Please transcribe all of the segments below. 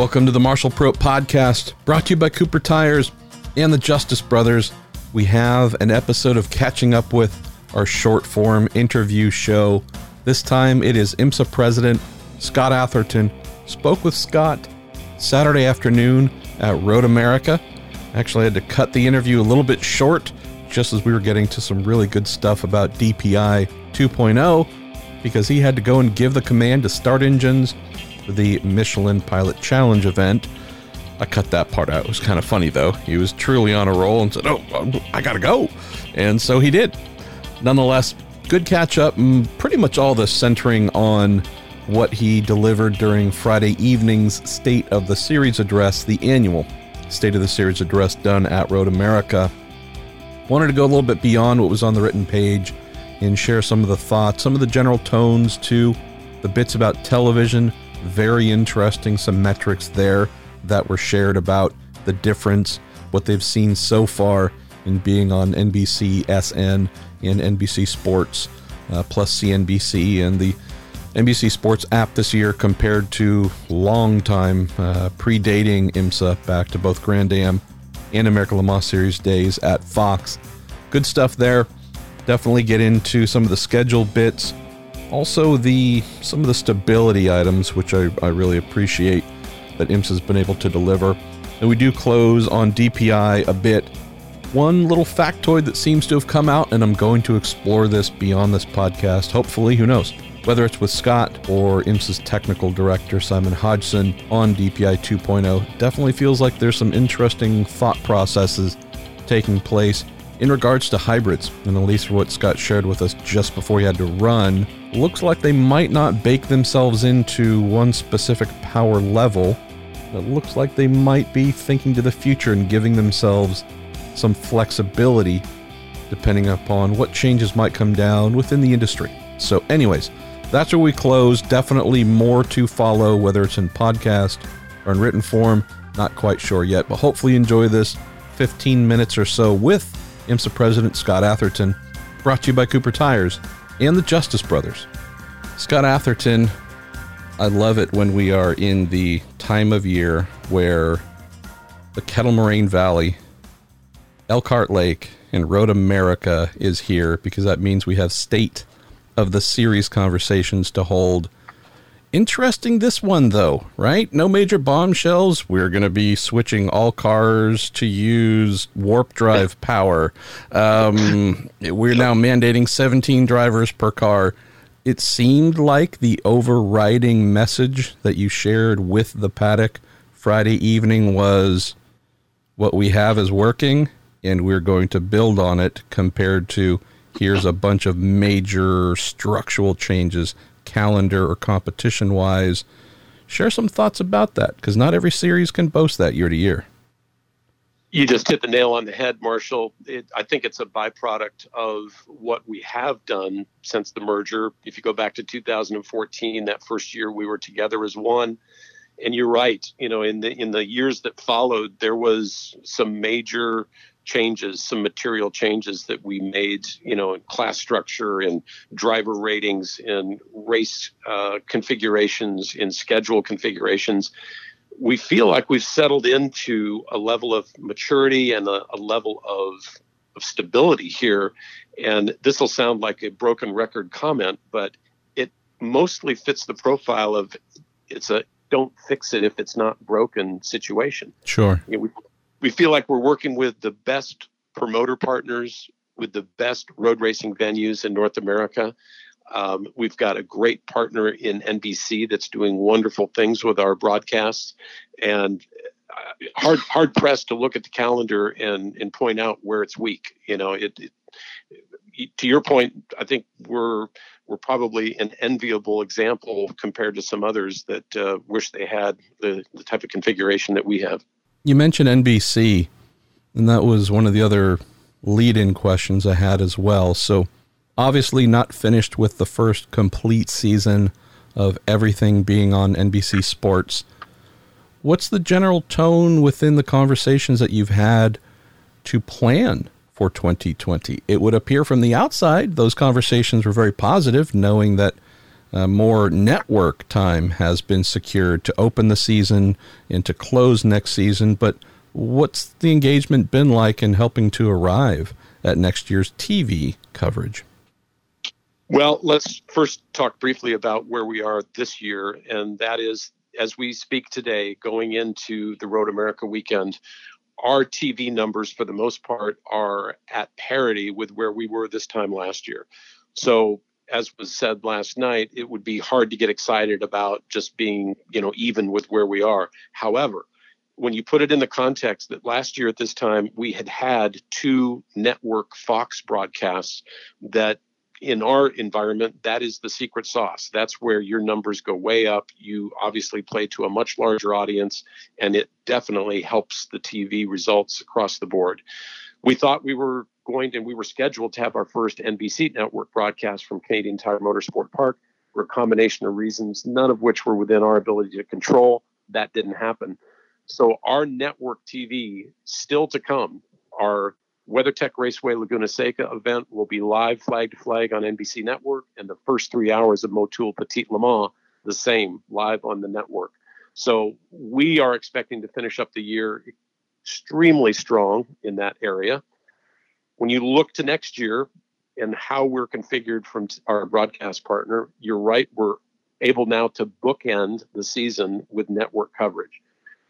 Welcome to the Marshall Pruett Podcast, brought to you by Cooper Tires and the Justice Brothers. We have an episode of catching up with our short form interview show. This time it is IMSA President Scott Atherton. Spoke with Scott Saturday afternoon at Road America. Actually, had to cut the interview a little bit short just as we were getting to some really good stuff about DPI 2.0 because he had to go and give the command to start engines the Michelin Pilot Challenge event. I cut that part out. It was kind of funny though. He was truly on a roll and said, Oh, I gotta go. And so he did. Nonetheless, good catch up. Pretty much all this centering on what he delivered during Friday evening's State of the Series address, the annual State of the Series address done at Road America. Wanted to go a little bit beyond what was on the written page and share some of the thoughts, some of the general tones too, the bits about television. Very interesting, some metrics there that were shared about the difference, what they've seen so far in being on NBC, SN, and NBC Sports, uh, plus CNBC, and the NBC Sports app this year compared to long time uh, predating IMSA back to both Grand Am and American Le Mans Series days at Fox. Good stuff there. Definitely get into some of the schedule bits. Also, the some of the stability items, which I, I really appreciate that IMSA has been able to deliver. And we do close on DPI a bit. One little factoid that seems to have come out, and I'm going to explore this beyond this podcast. Hopefully, who knows? Whether it's with Scott or IMSA's technical director, Simon Hodgson, on DPI 2.0, definitely feels like there's some interesting thought processes taking place in regards to hybrids, and at least what Scott shared with us just before he had to run, looks like they might not bake themselves into one specific power level. It looks like they might be thinking to the future and giving themselves some flexibility depending upon what changes might come down within the industry. So, anyways, that's where we close. Definitely more to follow, whether it's in podcast or in written form. Not quite sure yet, but hopefully enjoy this 15 minutes or so with IMSA President Scott Atherton, brought to you by Cooper Tires and the Justice Brothers. Scott Atherton, I love it when we are in the time of year where the Kettle Moraine Valley, Elkhart Lake, and Road America is here because that means we have state of the series conversations to hold Interesting this one though, right? No major bombshells. We're going to be switching all cars to use warp drive power. Um, we're now mandating 17 drivers per car. It seemed like the overriding message that you shared with the paddock Friday evening was what we have is working and we're going to build on it compared to here's a bunch of major structural changes calendar or competition wise. Share some thoughts about that because not every series can boast that year to year. You just hit the nail on the head, Marshall. It, I think it's a byproduct of what we have done since the merger. If you go back to 2014, that first year we were together as one, and you're right. You know, in the in the years that followed, there was some major changes, some material changes that we made, you know, in class structure and driver ratings and race uh, configurations, in schedule configurations. We feel like we've settled into a level of maturity and a, a level of, of stability here. And this will sound like a broken record comment, but it mostly fits the profile of it's a don't fix it if it's not broken situation. Sure. You know, we, we feel like we're working with the best promoter partners, with the best road racing venues in North America. Um, we've got a great partner in NBC that's doing wonderful things with our broadcasts, and uh, hard hard pressed to look at the calendar and and point out where it's weak. You know, it, it to your point, I think we're we're probably an enviable example compared to some others that uh, wish they had the, the type of configuration that we have. You mentioned NBC, and that was one of the other lead in questions I had as well. So, obviously, not finished with the first complete season of everything being on NBC Sports. What's the general tone within the conversations that you've had to plan for 2020? It would appear from the outside those conversations were very positive, knowing that uh, more network time has been secured to open the season and to close next season. But what's the engagement been like in helping to arrive at next year's TV coverage? Well, let's first talk briefly about where we are this year, and that is as we speak today, going into the Road America weekend, our TV numbers, for the most part, are at parity with where we were this time last year. So, as was said last night, it would be hard to get excited about just being, you know, even with where we are. However, when you put it in the context that last year at this time we had had two network Fox broadcasts that in our environment, that is the secret sauce. That's where your numbers go way up. You obviously play to a much larger audience, and it definitely helps the TV results across the board. We thought we were going to, we were scheduled to have our first NBC network broadcast from Canadian Tire Motorsport Park for a combination of reasons, none of which were within our ability to control. That didn't happen. So, our network TV still to come are WeatherTech Raceway Laguna Seca event will be live flag to flag on NBC Network, and the first three hours of Motul Petit Le Mans, the same, live on the network. So we are expecting to finish up the year extremely strong in that area. When you look to next year and how we're configured from our broadcast partner, you're right, we're able now to bookend the season with network coverage.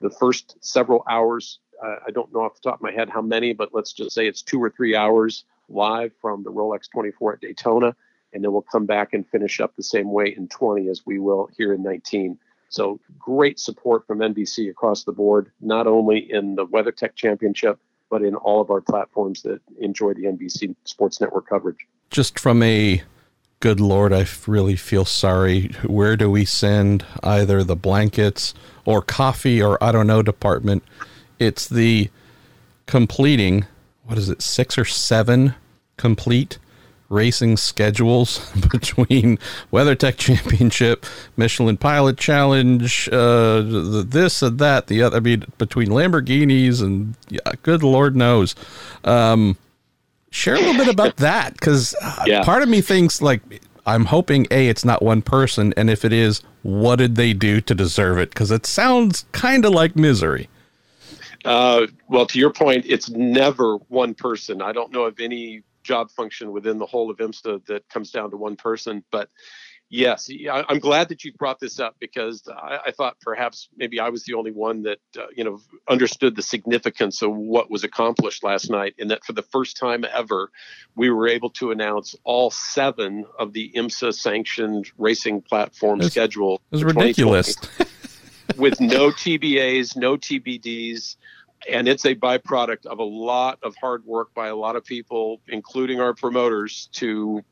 The first several hours I don't know off the top of my head how many, but let's just say it's two or three hours live from the Rolex 24 at Daytona, and then we'll come back and finish up the same way in 20 as we will here in 19. So great support from NBC across the board, not only in the WeatherTech Championship, but in all of our platforms that enjoy the NBC Sports Network coverage. Just from a good lord, I really feel sorry. Where do we send either the blankets or coffee or I don't know department it's the completing what is it six or seven complete racing schedules between WeatherTech Championship, Michelin Pilot Challenge, uh, the, this and that, the other. I mean, between Lamborghinis and yeah, good Lord knows. Um, share a little bit about that because uh, yeah. part of me thinks like I'm hoping a it's not one person, and if it is, what did they do to deserve it? Because it sounds kind of like misery. Uh, well, to your point, it's never one person. I don't know of any job function within the whole of IMSA that comes down to one person. But yes, I'm glad that you brought this up because I, I thought perhaps maybe I was the only one that uh, you know understood the significance of what was accomplished last night, and that for the first time ever, we were able to announce all seven of the IMSA sanctioned racing platform schedule. It was ridiculous. with no TBAs, no TBDs. And it's a byproduct of a lot of hard work by a lot of people, including our promoters, to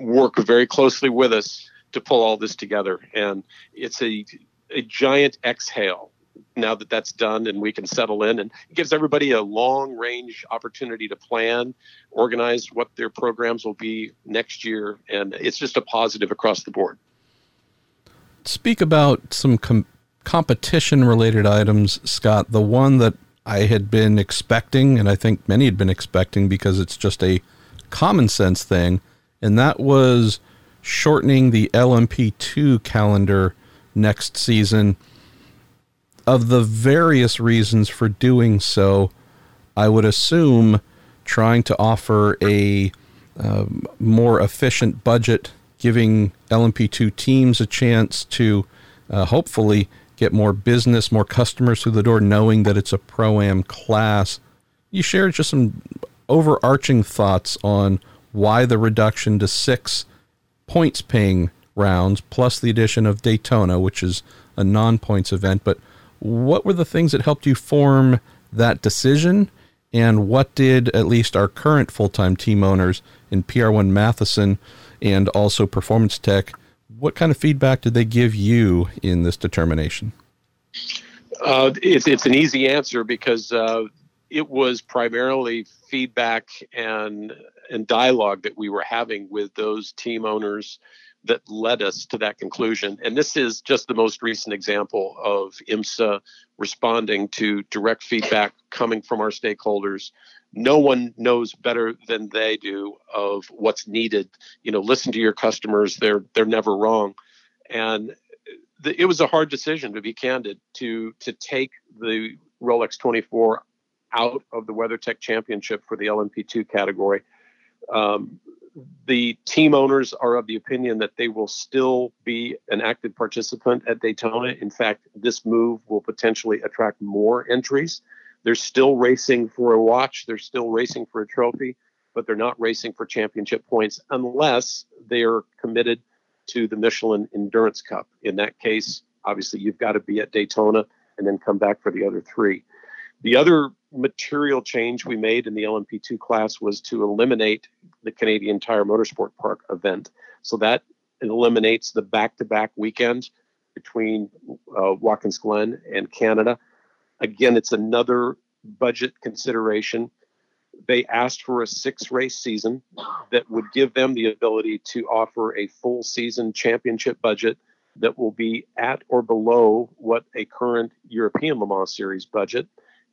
work very closely with us to pull all this together. And it's a, a giant exhale now that that's done and we can settle in. And it gives everybody a long range opportunity to plan organize what their programs will be next year. And it's just a positive across the board. Speak about some com- competition related items, Scott, the one that I had been expecting, and I think many had been expecting because it's just a common sense thing, and that was shortening the LMP2 calendar next season. Of the various reasons for doing so, I would assume trying to offer a um, more efficient budget, giving LMP2 teams a chance to uh, hopefully get more business, more customers through the door, knowing that it's a pro am class. You shared just some overarching thoughts on why the reduction to six points paying rounds plus the addition of Daytona, which is a non points event. But what were the things that helped you form that decision? And what did at least our current full time team owners in PR1 Mathiasen and also Performance Tech what kind of feedback did they give you in this determination? Uh, it's, it's an easy answer because uh, it was primarily feedback and and dialogue that we were having with those team owners that led us to that conclusion. And this is just the most recent example of IMSA responding to direct feedback coming from our stakeholders no one knows better than they do of what's needed you know listen to your customers they're they're never wrong and the, it was a hard decision to be candid to to take the Rolex 24 out of the WeatherTech Championship for the LMP2 category. Um, the team owners are of the opinion that they will still be an active participant at Daytona. In fact, this move will potentially attract more entries. They're still racing for a watch, they're still racing for a trophy, but they're not racing for championship points unless they are committed to the Michelin Endurance Cup. In that case, obviously, you've got to be at Daytona and then come back for the other three. The other material change we made in the LMP2 class was to eliminate the Canadian Tire Motorsport Park event. So that eliminates the back to back weekend between uh, Watkins Glen and Canada. Again, it's another budget consideration. They asked for a six race season that would give them the ability to offer a full season championship budget that will be at or below what a current European Le Mans Series budget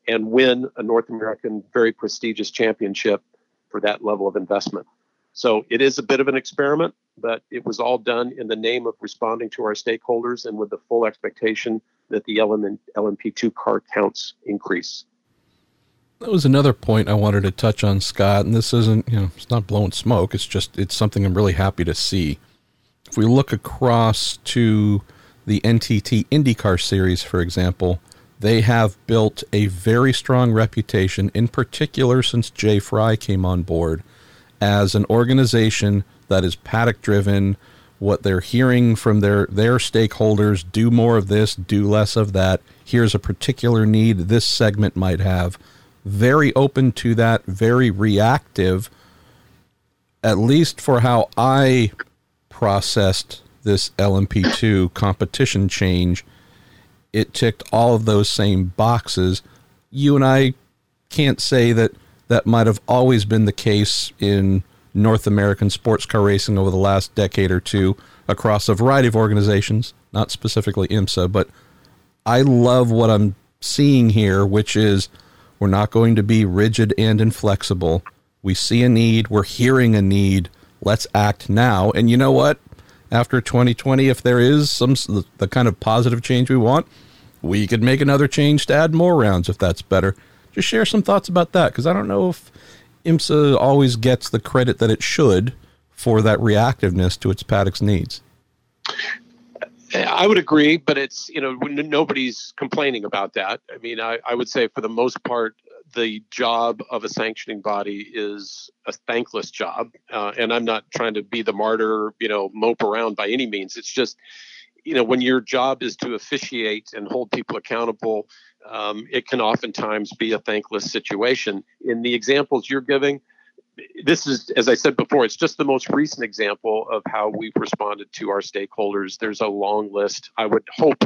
and win a North American very prestigious championship for that level of investment. So it is a bit of an experiment, but it was all done in the name of responding to our stakeholders and with the full expectation that the LM, LMP2 car counts increase. That was another point I wanted to touch on, Scott. And this isn't, you know, it's not blowing smoke. It's just, it's something I'm really happy to see. If we look across to the NTT IndyCar series, for example, they have built a very strong reputation, in particular since Jay Frye came on board, as an organization that is paddock driven. What they're hearing from their, their stakeholders do more of this, do less of that. Here's a particular need this segment might have. Very open to that, very reactive, at least for how I processed this LMP2 competition change it ticked all of those same boxes. You and I can't say that that might have always been the case in North American sports car racing over the last decade or two across a variety of organizations, not specifically IMSA, but I love what I'm seeing here, which is we're not going to be rigid and inflexible. We see a need, we're hearing a need, let's act now. And you know what? after 2020 if there is some the kind of positive change we want we could make another change to add more rounds if that's better just share some thoughts about that because i don't know if imsa always gets the credit that it should for that reactiveness to its paddock's needs I would agree, but it's you know nobody's complaining about that. I mean, I, I would say for the most part, the job of a sanctioning body is a thankless job. Uh, and I'm not trying to be the martyr, you know, mope around by any means. It's just, you know, when your job is to officiate and hold people accountable, um, it can oftentimes be a thankless situation. In the examples you're giving, this is, as I said before, it's just the most recent example of how we've responded to our stakeholders. There's a long list. I would hope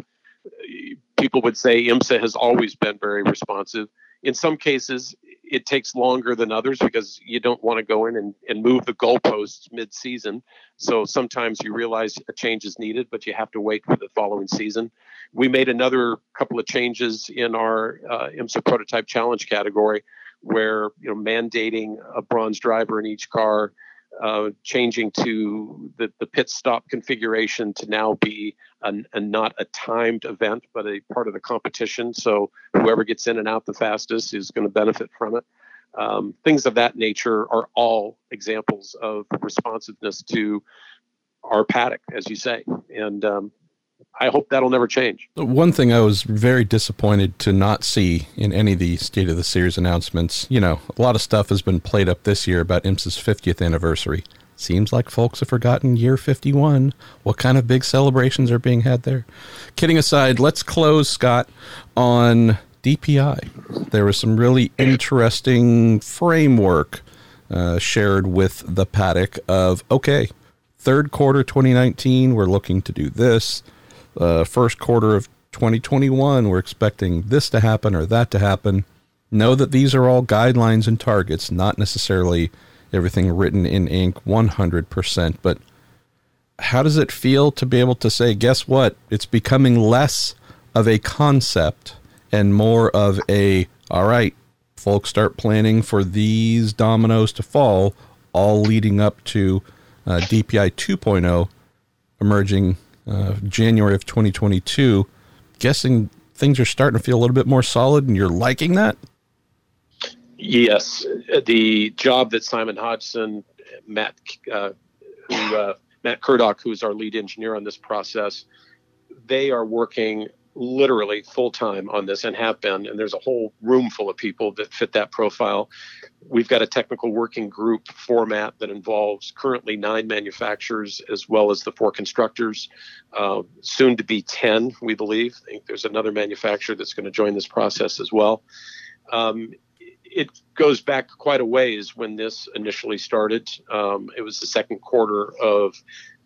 people would say IMSA has always been very responsive in some cases it takes longer than others because you don't want to go in and, and move the goalposts mid-season. So sometimes you realize a change is needed but you have to wait for the following season. We made another couple of changes in our uh, imsa prototype challenge category where you know mandating a bronze driver in each car uh, changing to the, the pit stop configuration to now be an, a not a timed event, but a part of the competition. So whoever gets in and out the fastest is going to benefit from it. Um, things of that nature are all examples of responsiveness to our paddock, as you say. And um, I hope that'll never change. One thing I was very disappointed to not see in any of the State of the Series announcements, you know, a lot of stuff has been played up this year about IMSA's 50th anniversary. Seems like folks have forgotten year 51. What kind of big celebrations are being had there? Kidding aside, let's close, Scott, on DPI. There was some really interesting framework uh, shared with the paddock of, okay, third quarter 2019, we're looking to do this uh, first quarter of 2021, we're expecting this to happen or that to happen. Know that these are all guidelines and targets, not necessarily everything written in ink 100%. But how does it feel to be able to say, guess what? It's becoming less of a concept and more of a, all right, folks start planning for these dominoes to fall, all leading up to uh, DPI 2.0 emerging uh, January of 2022. Guessing things are starting to feel a little bit more solid, and you're liking that. Yes, the job that Simon Hodgson, Matt, uh, who, uh, Matt Kurdock, who is our lead engineer on this process, they are working literally full time on this and have been. And there's a whole room full of people that fit that profile. We've got a technical working group format that involves currently nine manufacturers as well as the four constructors, uh, soon to be 10, we believe. I think there's another manufacturer that's going to join this process as well. Um, it goes back quite a ways when this initially started. Um, it was the second quarter of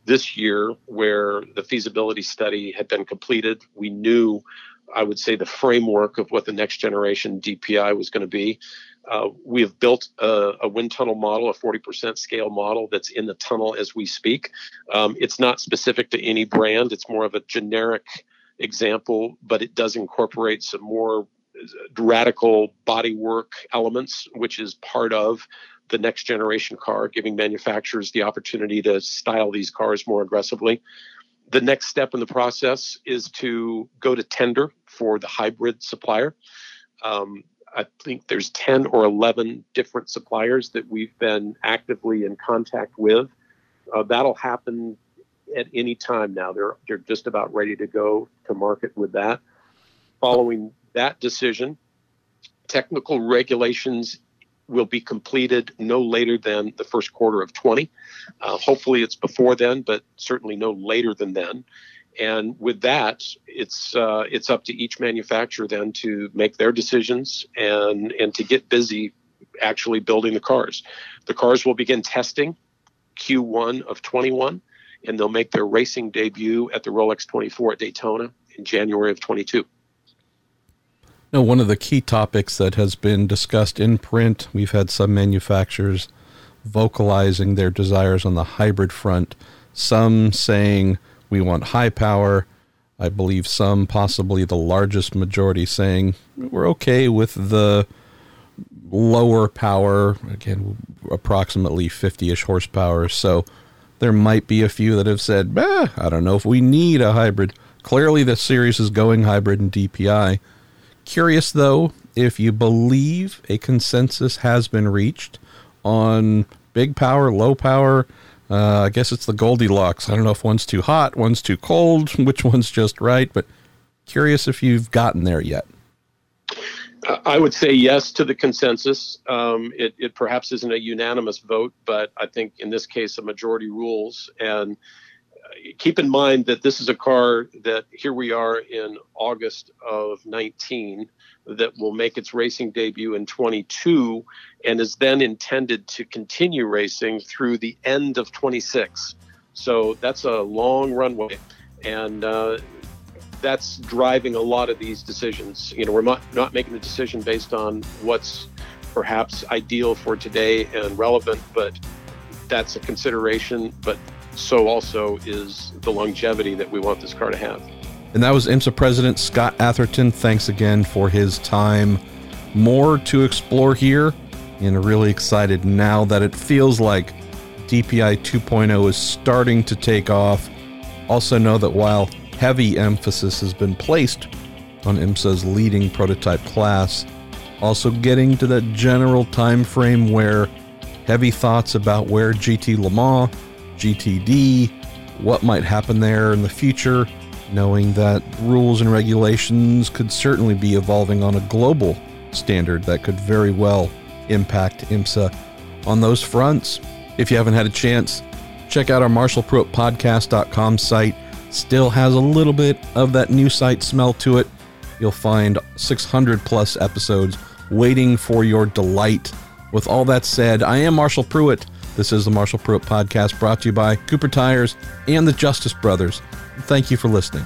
this year where the feasibility study had been completed. We knew, I would say, the framework of what the next generation DPI was going to be. Uh, we have built a, a, wind tunnel model, a 40% scale model that's in the tunnel as we speak. Um, it's not specific to any brand, it's more of a generic example, but it does incorporate some more radical bodywork elements, which is part of the next generation car, giving manufacturers the opportunity to style these cars more aggressively. The next step in the process is to go to tender for the hybrid supplier. Um, I think there's 10 or 11 different suppliers that we've been actively in contact with. Uh, that'll happen at any time now. They're, they're just about ready to go to market with that. Following that decision, technical regulations will be completed no later than the first quarter of 20. Uh, hopefully, it's before then, but certainly no later than then. And with that, it's uh, it's up to each manufacturer then to make their decisions and and to get busy actually building the cars. The cars will begin testing Q1 of 21, and they'll make their racing debut at the Rolex 24 at Daytona in January of 22. No, one of the key topics that has been discussed in print, we've had some manufacturers vocalizing their desires on the hybrid front, some saying we want high power. I believe some, possibly the largest majority, saying we're okay with the lower power, again, approximately 50 ish horsepower. So there might be a few that have said, I don't know if we need a hybrid. Clearly, the series is going hybrid and DPI. Curious, though, if you believe a consensus has been reached on big power, low power. Uh, I guess it's the Goldilocks. I don't know if one's too hot, one's too cold, which one's just right, but curious if you've gotten there yet. I would say yes to the consensus. Um, it, it, perhaps isn't a unanimous vote, but I think in this case, a majority rules. And keep in mind that this is a car that here we are in August of 19 that will make its racing debut in 22 and is then intended to continue racing through the end of 26. So that's a long runway. And uh, that's driving a lot of these decisions. You know, we're not, not making a decision based on what's perhaps ideal for today and relevant, but that's a consideration. But so also is the longevity that we want this car to have. And that was IMSA President Scott Atherton. Thanks again for his time. More to explore here, and really excited now that it feels like DPI 2.0 is starting to take off. Also, know that while heavy emphasis has been placed on IMSA's leading prototype class, also getting to that general time frame where heavy thoughts about where GT Le Mans GTD, what might happen there in the future, knowing that rules and regulations could certainly be evolving on a global standard that could very well impact IMSA on those fronts. If you haven't had a chance, check out our marshallpruettpodcast.com site. Still has a little bit of that new site smell to it. You'll find 600 plus episodes waiting for your delight. With all that said, I am Marshall Pruett. This is the Marshall Pruett Podcast brought to you by Cooper Tires and the Justice Brothers. Thank you for listening.